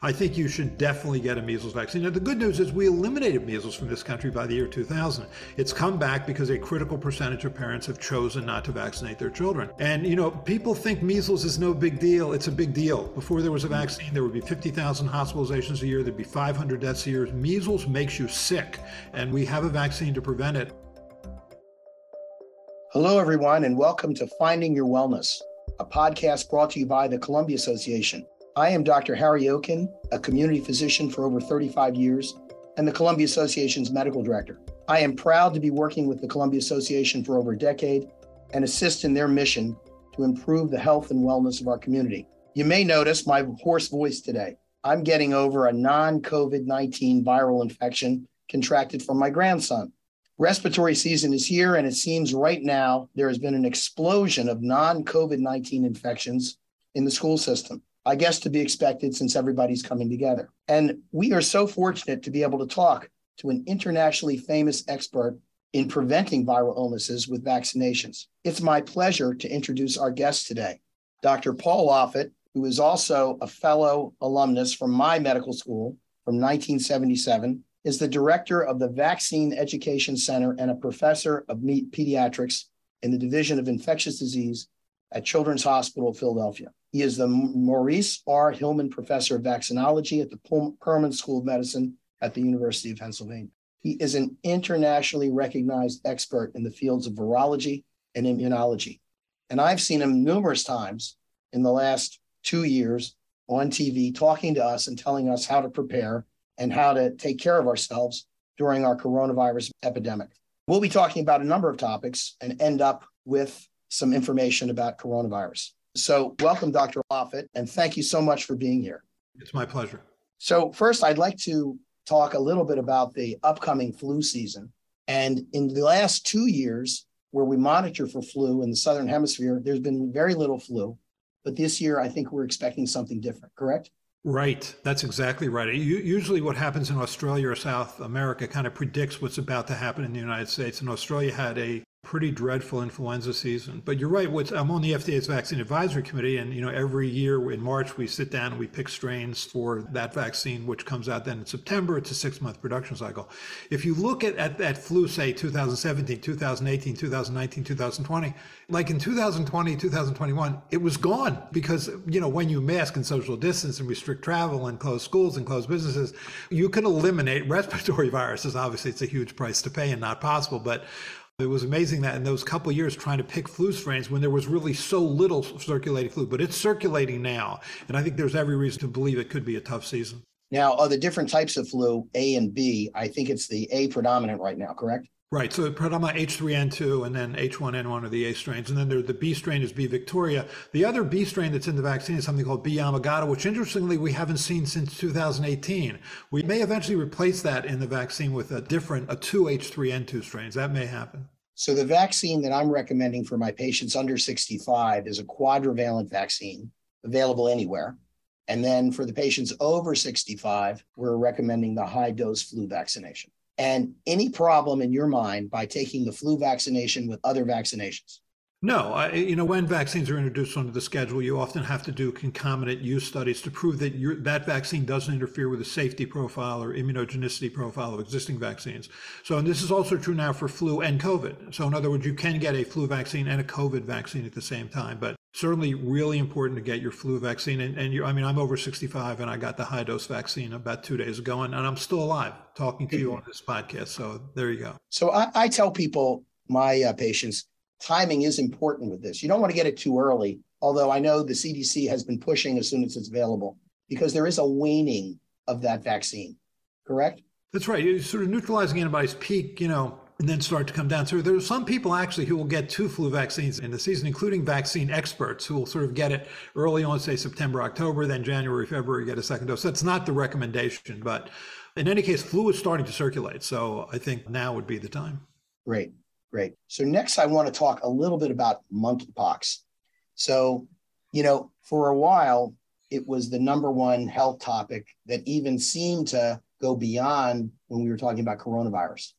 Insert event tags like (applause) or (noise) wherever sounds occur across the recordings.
I think you should definitely get a measles vaccine. Now, the good news is we eliminated measles from this country by the year 2000. It's come back because a critical percentage of parents have chosen not to vaccinate their children. And, you know, people think measles is no big deal. It's a big deal. Before there was a vaccine, there would be 50,000 hospitalizations a year, there'd be 500 deaths a year. Measles makes you sick, and we have a vaccine to prevent it. Hello, everyone, and welcome to Finding Your Wellness, a podcast brought to you by the Columbia Association. I am Dr. Harry Oken, a community physician for over 35 years and the Columbia Association's medical director. I am proud to be working with the Columbia Association for over a decade and assist in their mission to improve the health and wellness of our community. You may notice my hoarse voice today. I'm getting over a non COVID 19 viral infection contracted from my grandson. Respiratory season is here, and it seems right now there has been an explosion of non COVID 19 infections in the school system. I guess to be expected since everybody's coming together. And we are so fortunate to be able to talk to an internationally famous expert in preventing viral illnesses with vaccinations. It's my pleasure to introduce our guest today, Dr. Paul Offit, who is also a fellow alumnus from my medical school from 1977, is the director of the Vaccine Education Center and a professor of pediatrics in the Division of Infectious Disease at Children's Hospital of Philadelphia. He is the Maurice R. Hilleman Professor of Vaccinology at the Perelman School of Medicine at the University of Pennsylvania. He is an internationally recognized expert in the fields of virology and immunology. And I've seen him numerous times in the last two years on TV talking to us and telling us how to prepare and how to take care of ourselves during our coronavirus epidemic. We'll be talking about a number of topics and end up with some information about coronavirus. So, welcome, Dr. Offit, and thank you so much for being here. It's my pleasure. So, first, I'd like to talk a little bit about the upcoming flu season. And in the last two years, where we monitor for flu in the Southern Hemisphere, there's been very little flu. But this year, I think we're expecting something different, correct? Right. That's exactly right. Usually, what happens in Australia or South America kind of predicts what's about to happen in the United States. And Australia had a pretty dreadful influenza season. But you're right. What's, I'm on the FDA's vaccine advisory committee, and you know every year in March we sit down and we pick strains for that vaccine, which comes out then in September. It's a six month production cycle. If you look at, at that flu, say 2017, 2018, 2019, 2020, like in 2020, 2021, it was gone because you know when you mask and social distance and restrict travel and close schools and close businesses, you can eliminate (laughs) respiratory viruses. Obviously, it's a huge price to pay and not possible, but it was amazing that in those couple years trying to pick flu strains when there was really so little circulating flu, but it's circulating now. And I think there's every reason to believe it could be a tough season. Now, are the different types of flu, A and B, I think it's the A predominant right now, correct? Right. So predominant H3N2 and then H1N1 are the A strains. And then there, the B strain is B Victoria. The other B strain that's in the vaccine is something called B Yamagata, which interestingly we haven't seen since 2018. We may eventually replace that in the vaccine with a different, a two H3N2 strains. That may happen. So the vaccine that I'm recommending for my patients under 65 is a quadrivalent vaccine available anywhere. And then for the patients over 65, we're recommending the high dose flu vaccination and any problem in your mind by taking the flu vaccination with other vaccinations? No, I, you know, when vaccines are introduced onto the schedule, you often have to do concomitant use studies to prove that that vaccine doesn't interfere with the safety profile or immunogenicity profile of existing vaccines. So, and this is also true now for flu and COVID. So, in other words, you can get a flu vaccine and a COVID vaccine at the same time, but certainly really important to get your flu vaccine. And, and I mean, I'm over 65 and I got the high dose vaccine about two days ago, and, and I'm still alive talking to you on this podcast. So, there you go. So, I, I tell people, my uh, patients, timing is important with this. You don't want to get it too early, although I know the CDC has been pushing as soon as it's available because there is a waning of that vaccine, correct? That's right. You sort of neutralizing antibodies peak, you know, and then start to come down. So there are some people actually who will get two flu vaccines in the season, including vaccine experts who will sort of get it early on, say September, October, then January, February, get a second dose. That's not the recommendation, but in any case, flu is starting to circulate. So I think now would be the time. Great. Great. So next, I want to talk a little bit about monkeypox. So, you know, for a while, it was the number one health topic that even seemed to go beyond when we were talking about coronavirus.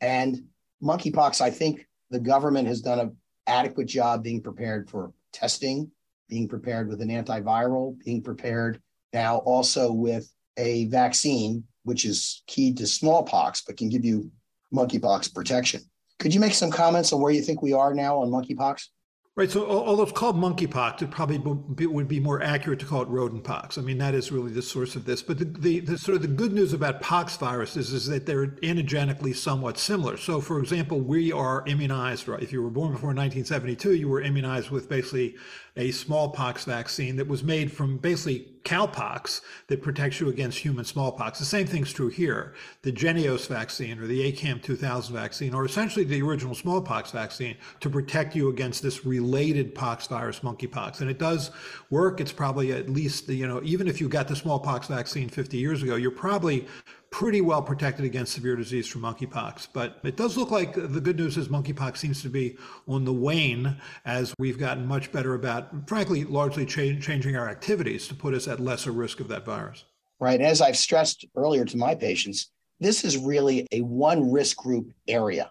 And monkeypox, I think the government has done an adequate job being prepared for testing, being prepared with an antiviral, being prepared now also with a vaccine, which is key to smallpox, but can give you monkeypox protection. Could you make some comments on where you think we are now on monkeypox? Right. So, although it's called monkeypox, it probably would be more accurate to call it rodentpox. I mean, that is really the source of this. But the, the, the, sort of the good news about pox viruses is that they're antigenically somewhat similar. So, for example, we are immunized. Right? If you were born before 1972, you were immunized with basically a smallpox vaccine that was made from basically cowpox that protects you against human smallpox. The same thing's true here. The Jynneos vaccine or the ACAM 2000 vaccine or essentially the original smallpox vaccine to protect you against this related pox virus, monkeypox. And it does work. It's probably at least, you know, even if you got the smallpox vaccine 50 years ago, you're probably pretty well protected against severe disease from monkeypox. But it does look like the good news is monkeypox seems to be on the wane as we've gotten much better about, frankly, largely cha- changing our activities to put us at lesser risk of that virus. Right. As I've stressed earlier to my patients, this is really a one risk group area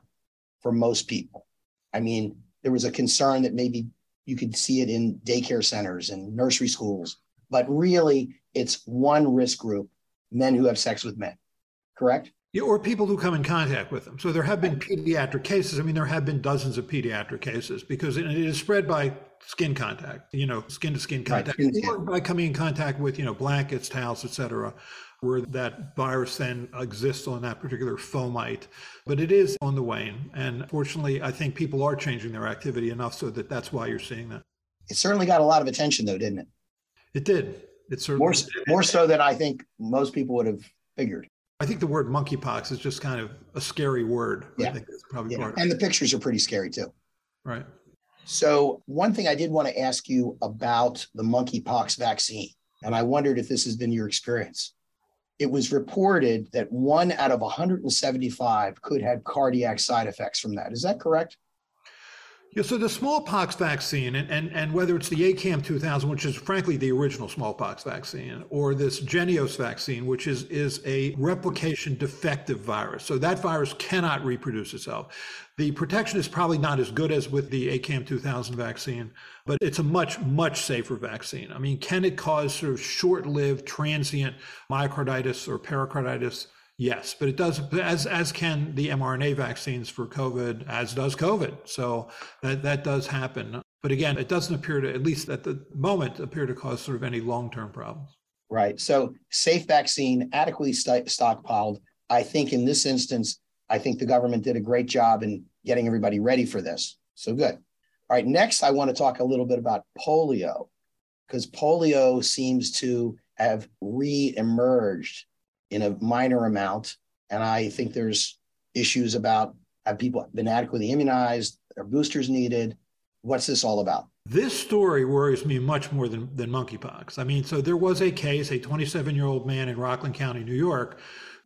for most people. I mean, there was a concern that maybe you could see it in daycare centers and nursery schools, but really it's one risk group men who have sex with men correct? Yeah, or people who come in contact with them. So there have been pediatric cases. I mean, there have been dozens of pediatric cases because it is spread by skin contact, you know, skin to skin contact, right, or by coming in contact with, you know, blankets, towels, etc., where that virus then exists on that particular fomite. But it is on the wane. And fortunately, I think people are changing their activity enough so that that's why you're seeing that. It certainly got a lot of attention, though, didn't it? It did. It certainly more, more so than I think most people would have figured. I think the word monkeypox is just kind of a scary word. Yeah. I think that's probably yeah. And the pictures are pretty scary too. Right. So, one thing I did want to ask you about the monkeypox vaccine, and I wondered if this has been your experience. It was reported that one out of 175 could have cardiac side effects from that. Is that correct? Yeah, so the smallpox vaccine, and, and, and whether it's the ACAM 2000, which is frankly the original smallpox vaccine, or this Jynneos vaccine, which is, is a replication defective virus. So that virus cannot reproduce itself. The protection is probably not as good as with the ACAM 2000 vaccine, but it's a much, much safer vaccine. I mean, can it cause sort of short lived, transient myocarditis or pericarditis? Yes, but it does as as can the mRNA vaccines for COVID, as does COVID. So that that does happen. But again, it doesn't appear to, at least at the moment, appear to cause sort of any long term problems. Right. So safe vaccine, adequately st- stockpiled. I think in this instance, I think the government did a great job in getting everybody ready for this. So good. All right. Next, I want to talk a little bit about polio because polio seems to have re-emerged in a minor amount. And I think there's issues about have people been adequately immunized? Are boosters needed? What's this all about? This story worries me much more than, than monkeypox. I mean, so there was a case, a 27 year old man in Rockland County, New York,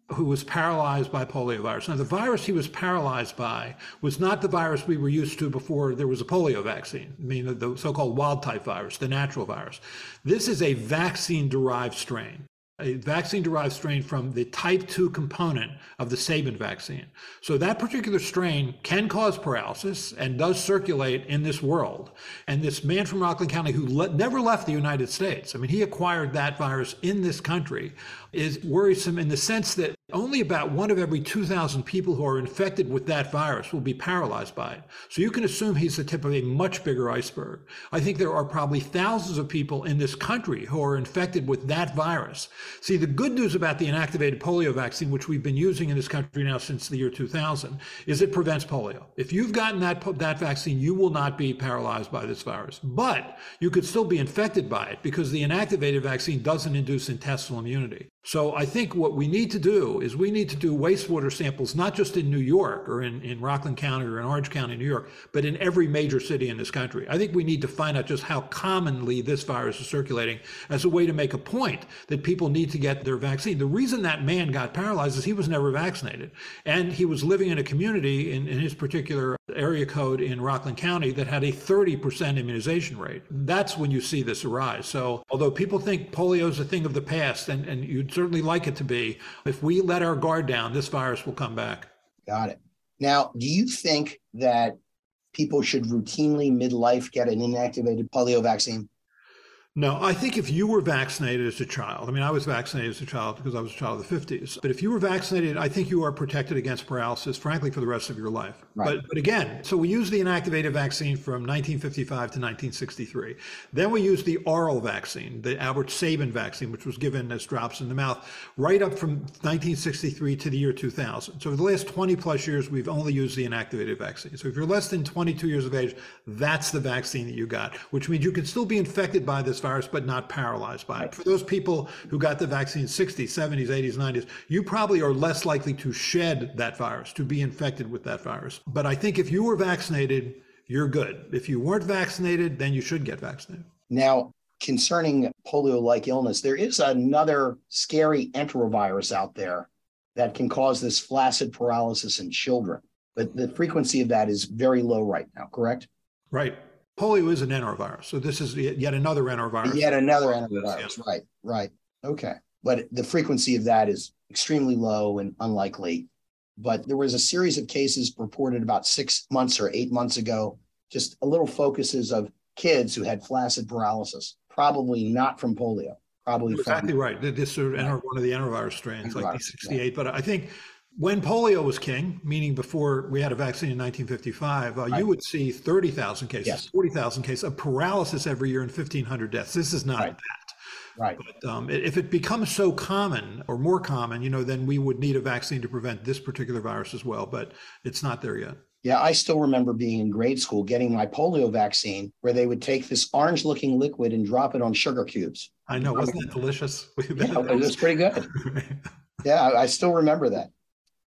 who was paralyzed by poliovirus. Now, the virus he was paralyzed by was not the virus we were used to before there was a polio vaccine, I mean, the, the so called wild type virus, the natural virus. This is a vaccine derived strain a vaccine derived strain from the type 2 component of the Sabin vaccine. So that particular strain can cause paralysis and does circulate in this world. And this man from Rockland County who le- never left the United States, I mean, he acquired that virus in this country, is worrisome in the sense that only about one of every 2,000 people who are infected with that virus will be paralyzed by it. So you can assume he's the tip of a much bigger iceberg. I think there are probably thousands of people in this country who are infected with that virus. See, the good news about the inactivated polio vaccine, which we've been using in this country now since the year 2000, is it prevents polio. If you've gotten that, that vaccine, you will not be paralyzed by this virus. But you could still be infected by it because the inactivated vaccine doesn't induce intestinal immunity. So I think what we need to do is we need to do wastewater samples, not just in New York or in, in Rockland County or in Orange County, New York, but in every major city in this country. I think we need to find out just how commonly this virus is circulating as a way to make a point that people need to get their vaccine. The reason that man got paralyzed is he was never vaccinated. And he was living in a community in, in his particular area code in Rockland County that had a 30% immunization rate. That's when you see this arise. So although people think polio is a thing of the past, and, and you'd certainly like it to be, if we let our guard down, this virus will come back. Got it. Now, do you think that people should routinely midlife get an inactivated polio vaccine? No, I think if you were vaccinated as a child, I mean, I was vaccinated as a child because I was a child of the 50s, but if you were vaccinated, I think you are protected against paralysis, frankly, for the rest of your life. Right. But, but again, so we used the inactivated vaccine from 1955 to 1963. Then we used the oral vaccine, the Albert Sabin vaccine, which was given as drops in the mouth, right up from 1963 to the year 2000. So for the last 20 plus years, we've only used the inactivated vaccine. So if you're less than 22 years of age, that's the vaccine that you got, which means you can still be infected by this virus, but not paralyzed by it. For those people who got the vaccine 60s, 70s, 80s, 90s, you probably are less likely to shed that virus, to be infected with that virus. But I think if you were vaccinated, you're good. If you weren't vaccinated, then you should get vaccinated. Now, concerning polio like illness, there is another scary enterovirus out there that can cause this flaccid paralysis in children. But the frequency of that is very low right now, correct? Right. Polio is an enterovirus. So this is yet another enterovirus. Yet another enterovirus. Right, right. Okay. But the frequency of that is extremely low and unlikely. But there was a series of cases reported about six months or eight months ago, just a little focuses of kids who had flaccid paralysis, probably not from polio. Probably exactly from, right. This sort of right. one of the enterovirus strains, enterovirus, like D68. Yeah. But I think when polio was king, meaning before we had a vaccine in 1955, uh, right. you would see 30,000 cases, yes. 40,000 cases of paralysis every year and 1,500 deaths. This is not right. that. Right. But um, if it becomes so common or more common, you know, then we would need a vaccine to prevent this particular virus as well. But it's not there yet. Yeah, I still remember being in grade school getting my polio vaccine where they would take this orange looking liquid and drop it on sugar cubes. I know. Wasn't that delicious? (laughs) yeah, it was pretty good. (laughs) yeah, I still remember that.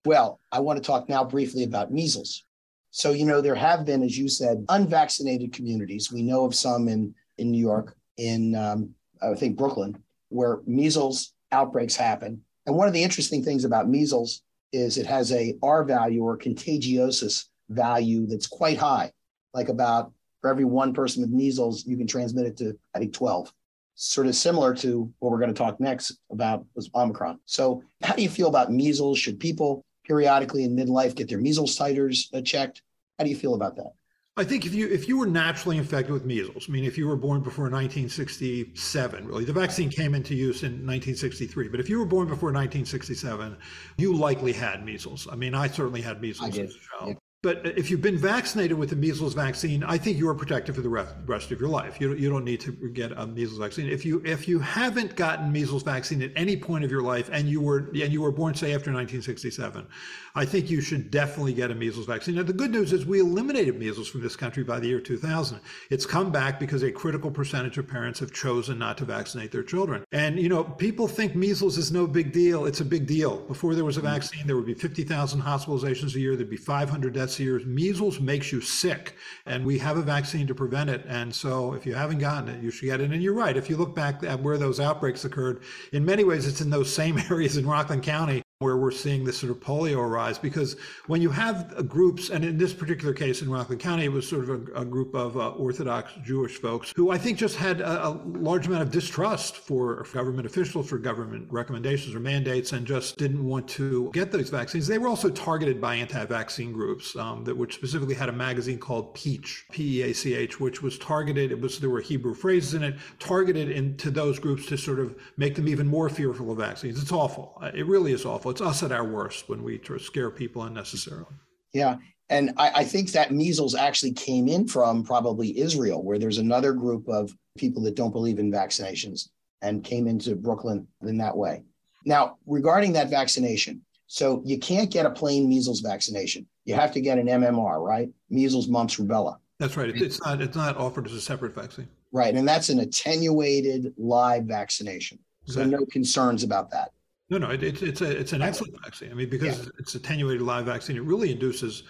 Well, I want to talk now briefly about measles. So, you know, there have been, as you said, unvaccinated communities. We know of some in, in New York, in, um, I think, Brooklyn, where measles outbreaks happen. And one of the interesting things about measles is it has a R value or contagiosis value that's quite high, like about for every one person with measles, you can transmit it to, I think, 12 sort of similar to what we're going to talk next about was Omicron. So, how do you feel about measles? Should people periodically in midlife get their measles titers uh, checked. How do you feel about that? I think if you if you were naturally infected with measles, I mean, if you were born before 1967, really, the vaccine came into use in 1963. But if you were born before 1967, you likely had measles. I mean, I certainly had measles as a child. But if you've been vaccinated with the measles vaccine, I think you are protected for the rest of your life. You don't, you don't need to get a measles vaccine. If you if you haven't gotten measles vaccine at any point of your life and you were and you were born say after 1967, I think you should definitely get a measles vaccine. Now the good news is we eliminated measles from this country by the year 2000. It's come back because a critical percentage of parents have chosen not to vaccinate their children. And you know, people think measles is no big deal. It's a big deal. Before there was a hmm. vaccine, there would be 50,000 hospitalizations a year. There'd be 500 deaths years. Measles makes you sick, and we have a vaccine to prevent it. And so, if you haven't gotten it, you should get it. And you're right. If you look back at where those outbreaks occurred, in many ways, it's in those same (laughs) areas in Rockland County where we're seeing this sort of polio arise because when you have groups, and in this particular case in Rockland County, it was sort of a, a group of uh, Orthodox Jewish folks who I think just had a, a, large amount of distrust for government officials, for government recommendations or mandates, and just didn't want to get those vaccines. They were also targeted by anti-vaccine groups um, that which specifically had a magazine called Peach, P-E-A-C-H, which was targeted. It was there were Hebrew phrases in it, targeted into those groups to sort of make them even more fearful of vaccines. It's awful. It really is awful it's us at our worst when we try to scare people unnecessarily. Yeah. And I, I, think that measles actually came in from probably Israel, where there's another group of people that don't believe in vaccinations and came into Brooklyn in that way. Now, regarding that vaccination, so you can't get a plain measles vaccination. You have to get an MMR, right? Measles, mumps, rubella. That's right. It's not it's not offered as a separate vaccine. Right, and that's an attenuated live vaccination. So exactly. no concerns about that. No, no, it, it's it's a, it's an excellent vaccine. I mean, because yeah. it's attenuated live vaccine, it really induces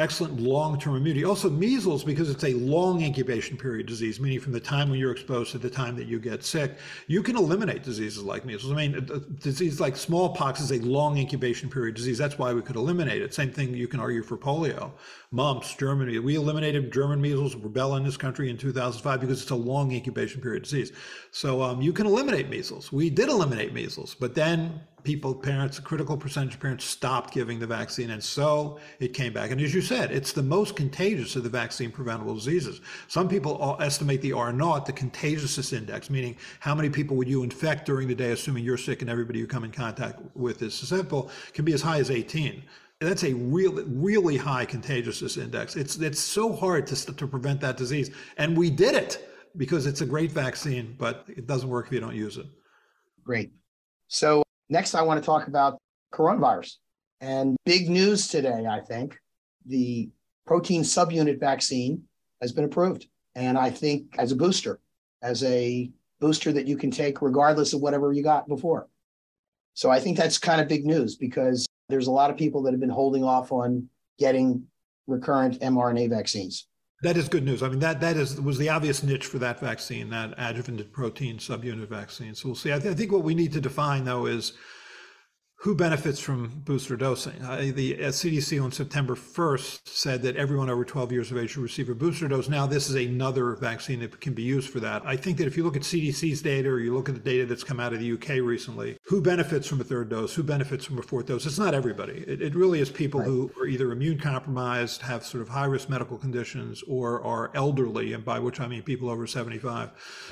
excellent long-term immunity. Also, measles because it's a long incubation period disease, meaning from the time when you're exposed to the time that you get sick, you can eliminate diseases like measles. I mean, disease like smallpox is a long incubation period disease. That's why we could eliminate it. Same thing you can argue for polio mumps, Germany. We eliminated German measles, rubella in this country in 2005 because it's a long incubation period disease. So um, you can eliminate measles. We did eliminate measles, but then people, parents, a critical percentage of parents stopped giving the vaccine. And so it came back. And as you said, it's the most contagious of the vaccine preventable diseases. Some people estimate the R naught, the contagiousness index, meaning how many people would you infect during the day, assuming you're sick and everybody you come in contact with is susceptible, can be as high as 18 that's a real, really high contagiousness index. It's it's so hard to to prevent that disease, and we did it because it's a great vaccine, but it doesn't work if you don't use it. Great. So Next, I want to talk about coronavirus. And big news today, I think, the protein subunit vaccine has been approved. And I think as a booster, as a booster that you can take regardless of whatever you got before. So I think that's kind of big news because there's a lot of people that have been holding off on getting recurrent mRNA vaccines. That is good news. I mean, that that is was the obvious niche for that vaccine, that adjuvanted protein subunit vaccine. So we'll see. I, th- I think what we need to define though is who benefits from booster dosing? Uh, the CDC on September 1st said that everyone over 12 years of age should receive a booster dose. Now, this is another vaccine that can be used for that. I think that if you look at CDC's data or you look at the data that's come out of the UK recently, who benefits from a third dose? Who benefits from a fourth dose? It's not everybody. It, it really is people right. who are either immune compromised, have sort of high risk medical conditions, or are elderly, and by which I mean people over 75.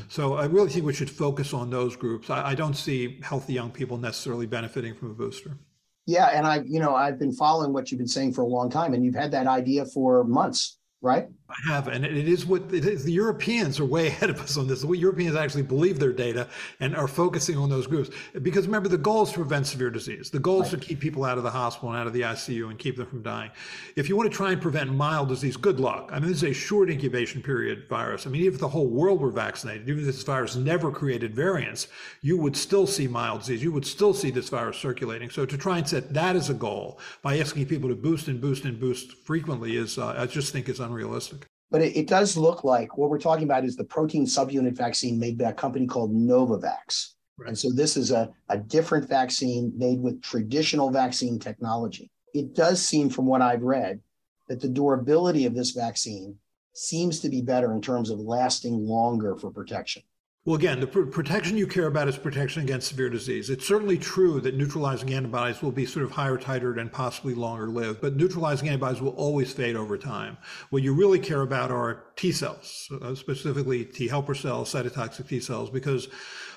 So I really think we should focus on those groups. I, I don't see healthy young people necessarily benefiting from booster. Yeah, and I, you know, I've been following what you've been saying for a long time, and you've had that idea for months right? I have, and it is what it is. The Europeans are way (laughs) ahead of us on this. The Europeans actually believe their data and are focusing on those groups because remember, the goal is to prevent severe disease. The goal is right. to keep people out of the hospital and out of the ICU and keep them from dying. If you want to try and prevent mild disease, good luck. I mean, this is a short incubation period virus. I mean, even if the whole world were vaccinated, even if this virus never created variants, you would still see mild disease. You would still see this virus circulating. So to try and set that as a goal by asking people to boost and boost and boost frequently is, uh, I just think, is unrealistic. But it, it, does look like what we're talking about is the protein subunit vaccine made by a company called Novavax. Right. And so this is a, a different vaccine made with traditional vaccine technology. It does seem, from what I've read, that the durability of this vaccine seems to be better in terms of lasting longer for protection. Well, again, the pr- protection you care about is protection against severe disease. It's certainly true that neutralizing antibodies will be sort of higher titered and possibly longer lived, but neutralizing antibodies will always fade over time. What you really care about are T cells, uh, specifically T helper cells, cytotoxic T cells, because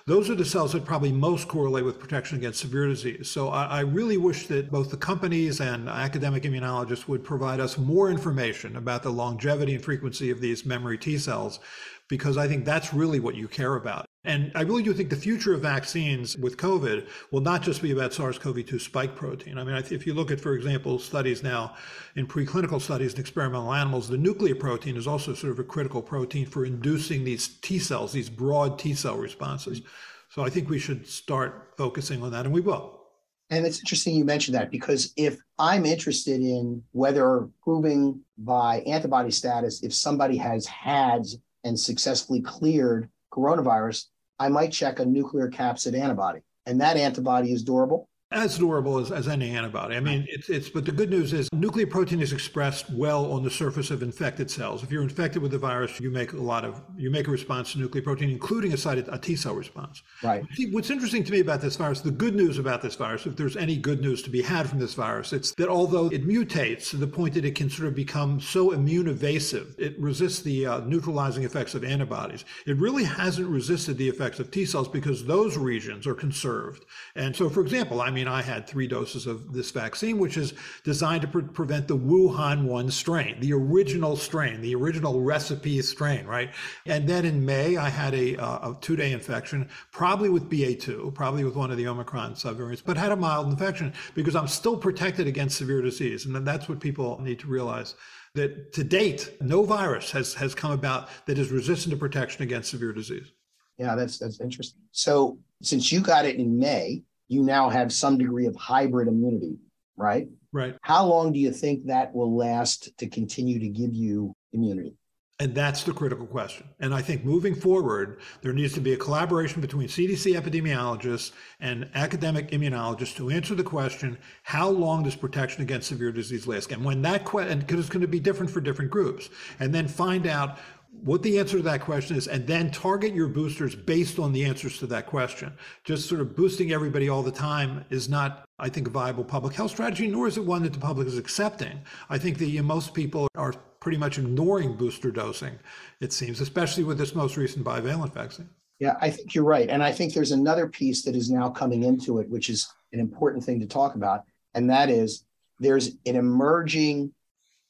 those are the cells that probably most correlate with protection against severe disease. So I, I, really wish that both the companies and academic immunologists would provide us more information about the longevity and frequency of these memory T cells because I think that's really what you care about. And I really do think the future of vaccines with COVID will not just be about SARS CoV 2 spike protein. I mean, if you look at, for example, studies now in preclinical studies in experimental animals, the nuclear protein is also sort of a critical protein for inducing these T cells, these broad T cell responses. So I think we should start focusing on that, and we will. And it's interesting you mentioned that because if I'm interested in whether proving by antibody status if somebody has had and successfully cleared coronavirus, I might check a nucleocapsid antibody. And that antibody is durable as durable as, as any antibody. I mean, it's, it's, but the good news is nuclear protein is expressed well on the surface of infected cells. If you're infected with the virus, you make a lot of, you make a response to nuclear protein, including a, side, a T cell response. Right. See, what's interesting to me about this virus, the good news about this virus, if there's any good news to be had from this virus, it's that although it mutates to the point that it can sort of become so immune evasive, it resists the uh, neutralizing effects of antibodies. It really hasn't resisted the effects of T cells because those regions are conserved. And so, for example, I mean, mean, I had three doses of this vaccine, which is designed to pre- prevent the Wuhan 1 strain, the original strain, the original recipe strain, right? And then in May, I had a, uh, a two day infection, probably with BA2, probably with one of the Omicron subvariants, but had a mild infection because I'm still protected against severe disease. And that's what people need to realize that to date, no virus has, has come about that is resistant to protection against severe disease. Yeah, that's that's interesting. So since you got it in May, you now have some degree of hybrid immunity, right? Right. How long do you think that will last to continue to give you immunity? And that's the critical question. And I think moving forward, there needs to be a collaboration between CDC epidemiologists and academic immunologists to answer the question how long does protection against severe disease last? And when that question, because it's going to be different for different groups, and then find out what the answer to that question is, and then target your boosters based on the answers to that question. Just sort of boosting everybody all the time is not, I think, a viable public health strategy, nor is it one that the public is accepting. I think that most people are pretty much ignoring booster dosing, it seems, especially with this most recent bivalent vaccine. Yeah, I think you're right. And I think there's another piece that is now coming into it, which is an important thing to talk about. And that is there's an emerging,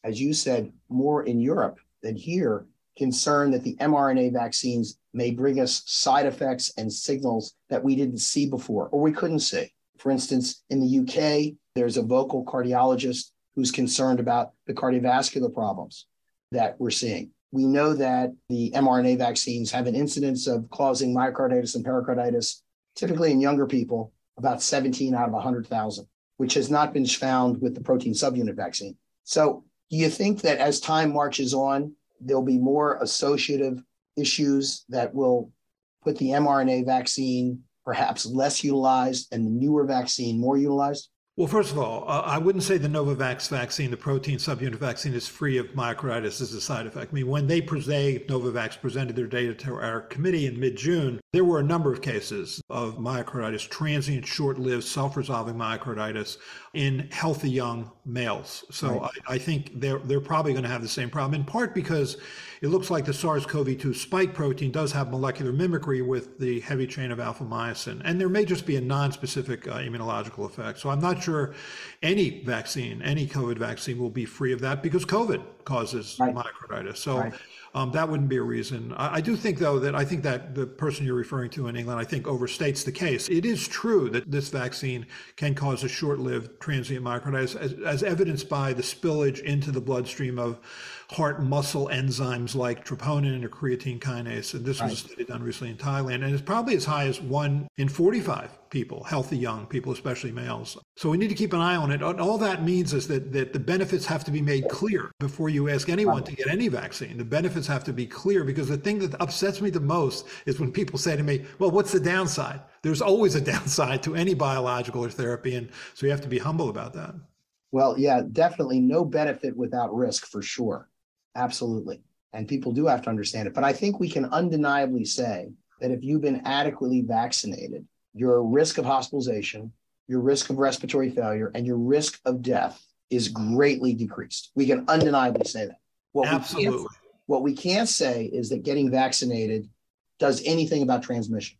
as you said, more in Europe than here, concern that the mRNA vaccines may bring us side effects and signals that we didn't see before or we couldn't see. For instance, in the UK, there's a vocal cardiologist who's concerned about the cardiovascular problems that we're seeing. We know that the mRNA vaccines have an incidence of causing myocarditis and pericarditis, typically in younger people, about 17 out of 100,000, which has not been found with the protein subunit vaccine. So, do you think that as time marches on, there'll be more associative issues that will put the mRNA vaccine perhaps less utilized and the newer vaccine more utilized? Well, first of all, uh, I wouldn't say the Novavax vaccine, the protein subunit vaccine, is free of myocarditis as a side effect. I mean, when they, they Novavax presented their data to our committee in mid-June, there were a number of cases of myocarditis, transient, short-lived, self-resolving myocarditis in healthy young males. So right. I, I, think they're they're probably going to have the same problem. In part because it looks like the SARS-CoV-2 spike protein does have molecular mimicry with the heavy chain of alpha myosin, and there may just be a non-specific uh, immunological effect. So I'm not sure any vaccine, any COVID vaccine, will be free of that because COVID causes right. myocarditis. So. Right. Um, that wouldn't be a reason. I, I, do think, though, that I think that the person you're referring to in England, I think, overstates the case. It is true that this vaccine can cause a short lived transient myocarditis, as, as evidenced by the spillage into the bloodstream of heart muscle enzymes like troponin and creatine kinase. And this right. was a study done recently in Thailand. And it's probably as high as one in 45 people, healthy young people, especially males. So we need to keep an eye on it. All that means is that, that the benefits have to be made clear before you ask anyone to get any vaccine. The benefits have to be clear because the thing that upsets me the most is when people say to me, well, what's the downside? There's always a (laughs) downside to any biological or therapy. And so you have to be humble about that. Well, yeah, definitely no benefit without risk for sure. Absolutely. And people do have to understand it. But I think we can undeniably say that if you've been adequately vaccinated, your risk of hospitalization, your risk of respiratory failure, and your risk of death is greatly decreased. We can undeniably say that. What Absolutely. What we can't say is that getting vaccinated does anything about transmission.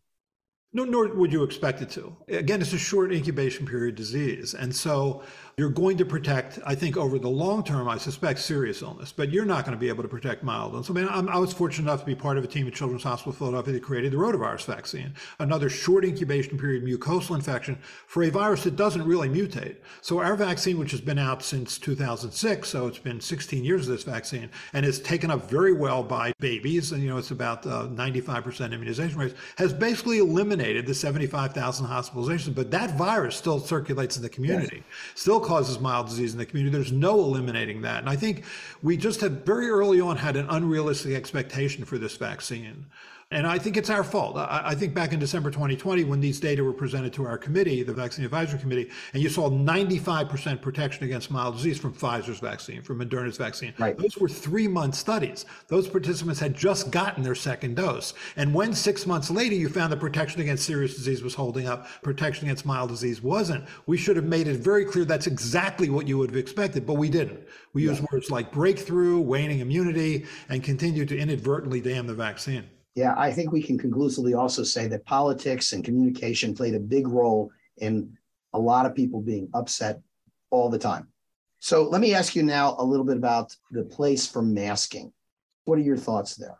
No, nor would you expect it to. Again, it's a short incubation period disease. And so you're going to protect, I think, over the long term, I suspect, serious illness, but you're not going to be able to protect mild illness. I mean, I'm, i was fortunate enough to be part of a team at Children's Hospital of Philadelphia that created the rotavirus vaccine, another short incubation period mucosal infection for a virus that doesn't really mutate. So our vaccine, which has been out since 2006, so it's been 16 years of this vaccine, and is taken up very well by babies, and you know, it's about uh, 95% immunization rates, has basically eliminated the 75,000 hospitalizations, but that virus still circulates in the community, yes. still causes mild disease in the community. There's no eliminating that. And I think we just have very early on had an unrealistic expectation for this vaccine. And I think it's our fault. I, I, think back in December 2020, when these data were presented to our committee, the Vaccine Advisory Committee, and you saw 95% protection against mild disease from Pfizer's vaccine, from Moderna's vaccine. Right. Those were three month studies. Those participants had just gotten their second dose. And when six months later you found that protection against serious disease was holding up, protection against mild disease wasn't, we should have made it very clear that's exactly what you would have expected, but we didn't. We yeah. used words like breakthrough, waning immunity, and continued to inadvertently damn the vaccine. Yeah, I think we can conclusively also say that politics and communication played a big role in a lot of people being upset all the time. So let me ask you now a little bit about the place for masking. What are your thoughts there?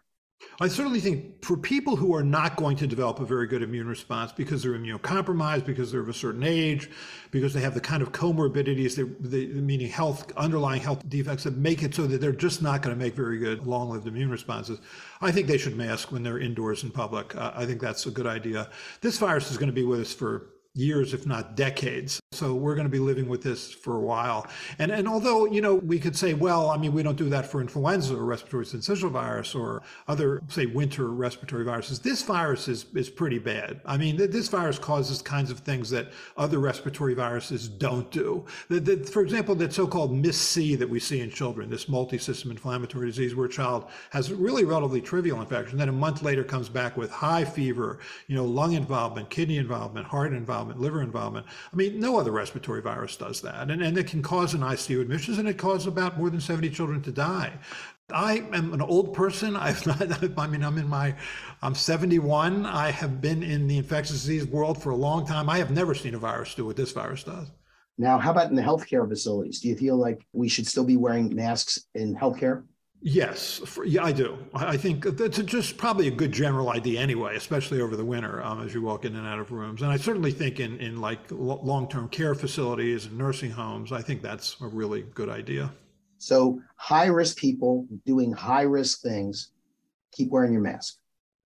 I certainly think for people who are not going to develop a very good immune response because they're immunocompromised, because they're of a certain age, because they have the kind of comorbidities, meaning health, underlying health defects that make it so that they're just not going to make very good long-lived immune responses. I think they should mask when they're indoors in public. Uh, I think that's a good idea. This virus is going to be with us for years, if not decades. So we're going to be living with this for a while. And and although you know we could say, well, I mean, we don't do that for influenza or respiratory syncytial virus or other say winter respiratory viruses. This virus is is pretty bad. I mean, this virus causes kinds of things that other respiratory viruses don't do. The, the, for example, that so-called MIS-C that we see in children, this multi-system inflammatory disease, where a child has really relatively trivial infection, then a month later comes back with high fever, you know, lung involvement, kidney involvement, heart involvement, liver involvement. I mean, no other respiratory virus does that. And, and it can cause an ICU admissions and it causes about more than 70 children to die. I am an old person. (laughs) I've not, I mean, I'm in my, I'm 71. I have been in the infectious disease world for a long time. I have never seen a virus do what this virus does. Now, how about in the healthcare facilities? Do you feel like we should still be wearing masks in healthcare? Yes, for, yeah, I do. I think that's just probably a good general idea anyway, especially over the winter um, as you walk in and out of rooms. And I certainly think in, in like long term care facilities and nursing homes, I think that's a really good idea. So, high risk people doing high risk things, keep wearing your mask.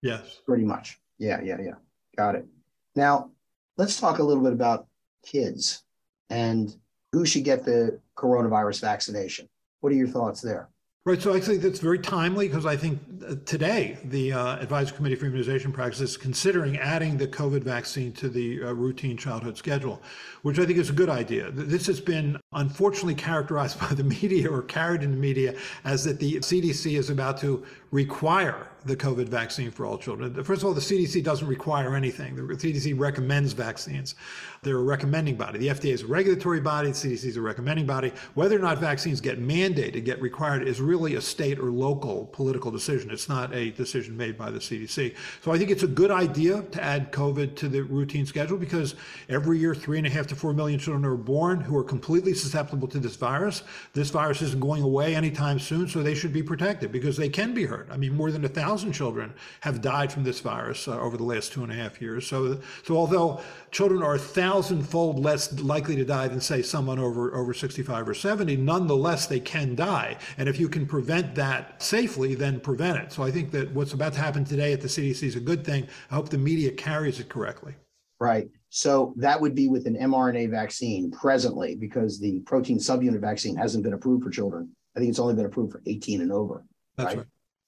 Yes. Pretty much. Yeah, yeah, yeah. Got it. Now, let's talk a little bit about kids and who should get the coronavirus vaccination. What are your thoughts there? Right. So I think that's very timely because I think uh, today the uh, Advisory Committee for Immunization Practice is considering adding the COVID vaccine to the uh, routine childhood schedule, which I think is a good idea. This has been unfortunately characterized (laughs) by the media or carried in the media as that the CDC is about to require the COVID vaccine for all children. First of all, the CDC doesn't require anything. The CDC recommends vaccines. They're a recommending body. The FDA is a regulatory body. The CDC is a recommending body. Whether or not vaccines get mandated, get required, is really a state or local political decision. It's not a decision made by the CDC. So I think it's a good idea to add COVID to the routine schedule because every year, three and a half to four million children are born who are completely susceptible to this virus. This virus isn't going away anytime soon, so they should be protected because they can be hurt. I mean, more than a thousand thousand children have died from this virus uh, over the last two and a half years. So, so although children are a thousandfold less likely to die than say someone over over 65 or 70, nonetheless they can die. And if you can prevent that safely, then prevent it. So I think that what's about to happen today at the CDC is a good thing. I hope the media carries it correctly. Right. So that would be with an mRNA vaccine presently, because the protein subunit vaccine hasn't been approved for children. I think it's only been approved for 18 and over. That's right. right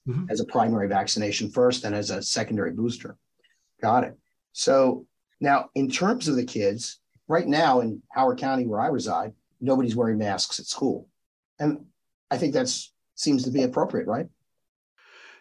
mm-hmm. as a primary vaccination first and as a secondary booster. Got it. So now, in terms of the kids, right now in Howard County, where I reside, nobody's wearing masks at school. And I think that seems to be appropriate, right?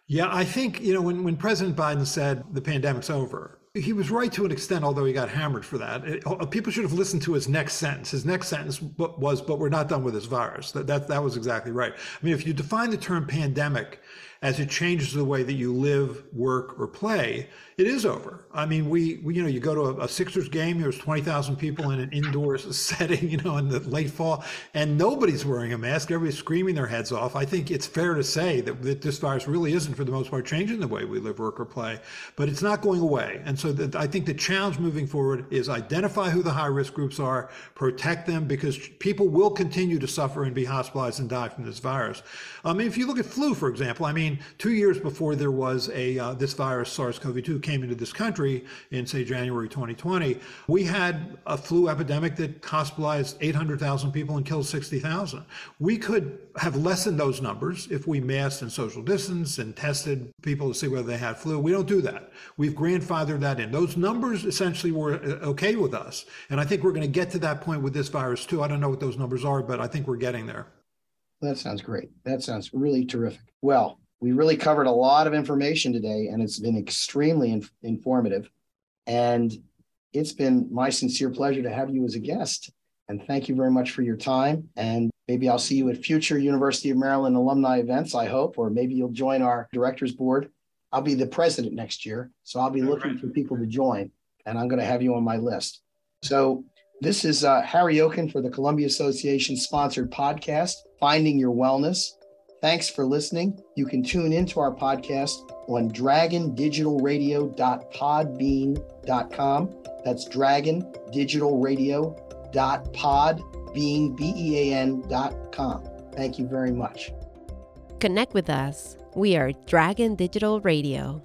Yeah, I think, you know, when, when President Biden said the pandemic's over, he was right to an extent, although he got hammered for that. It, uh, people should have listened to his next sentence. His next sentence was, "But we're not done with this virus." That that, that was exactly right. I mean, if you define the term pandemic as it changes the way that you live, work, or play, it is over. I mean, we, we you know, you go to a, a Sixers game, there's 20,000 people in an indoor (laughs) setting, you know, in the late fall, and nobody's wearing a mask. Everybody's screaming their heads off. I think it's fair to say that, that this virus really isn't, for the most part, changing the way we live, work, or play, but it's not going away. And so that, I think the challenge moving forward is identify who the high risk groups are, protect them, because people will continue to suffer and be hospitalized and die from this virus. I mean, if you look at flu, for example, I mean, two years before there was a uh, this virus, SARS-CoV-2, came into this country in, say, January 2020, we had a flu epidemic that hospitalized 800,000 people and killed 60,000. We could have lessened those numbers if we masked and social distanced and tested people to see whether they had flu. We don't do that. We've grandfathered that in. Those numbers essentially were uh, okay with us. And I think we're going to get to that point with this virus too. I don't know what those numbers are, but I think we're getting there. That sounds great. That sounds really terrific. Well, we really covered a lot of information today, and it's been extremely in- informative. And it's been my sincere pleasure to have you as a guest. And thank you very much for your time. And maybe I'll see you at future University of Maryland alumni events, I hope, or maybe you'll join our directors board. I'll be the president next year. So I'll be looking right. for people to join, and I'm going to have you on my list. So this is uh, Harry Oken for the Columbia Association sponsored podcast, Finding Your Wellness. Thanks for listening. You can tune into our podcast on dragondigitalradio.podbean.com. That's dragondigitalradio.podbean.com. Thank you very much. Connect with us. We are Dragon Digital Radio.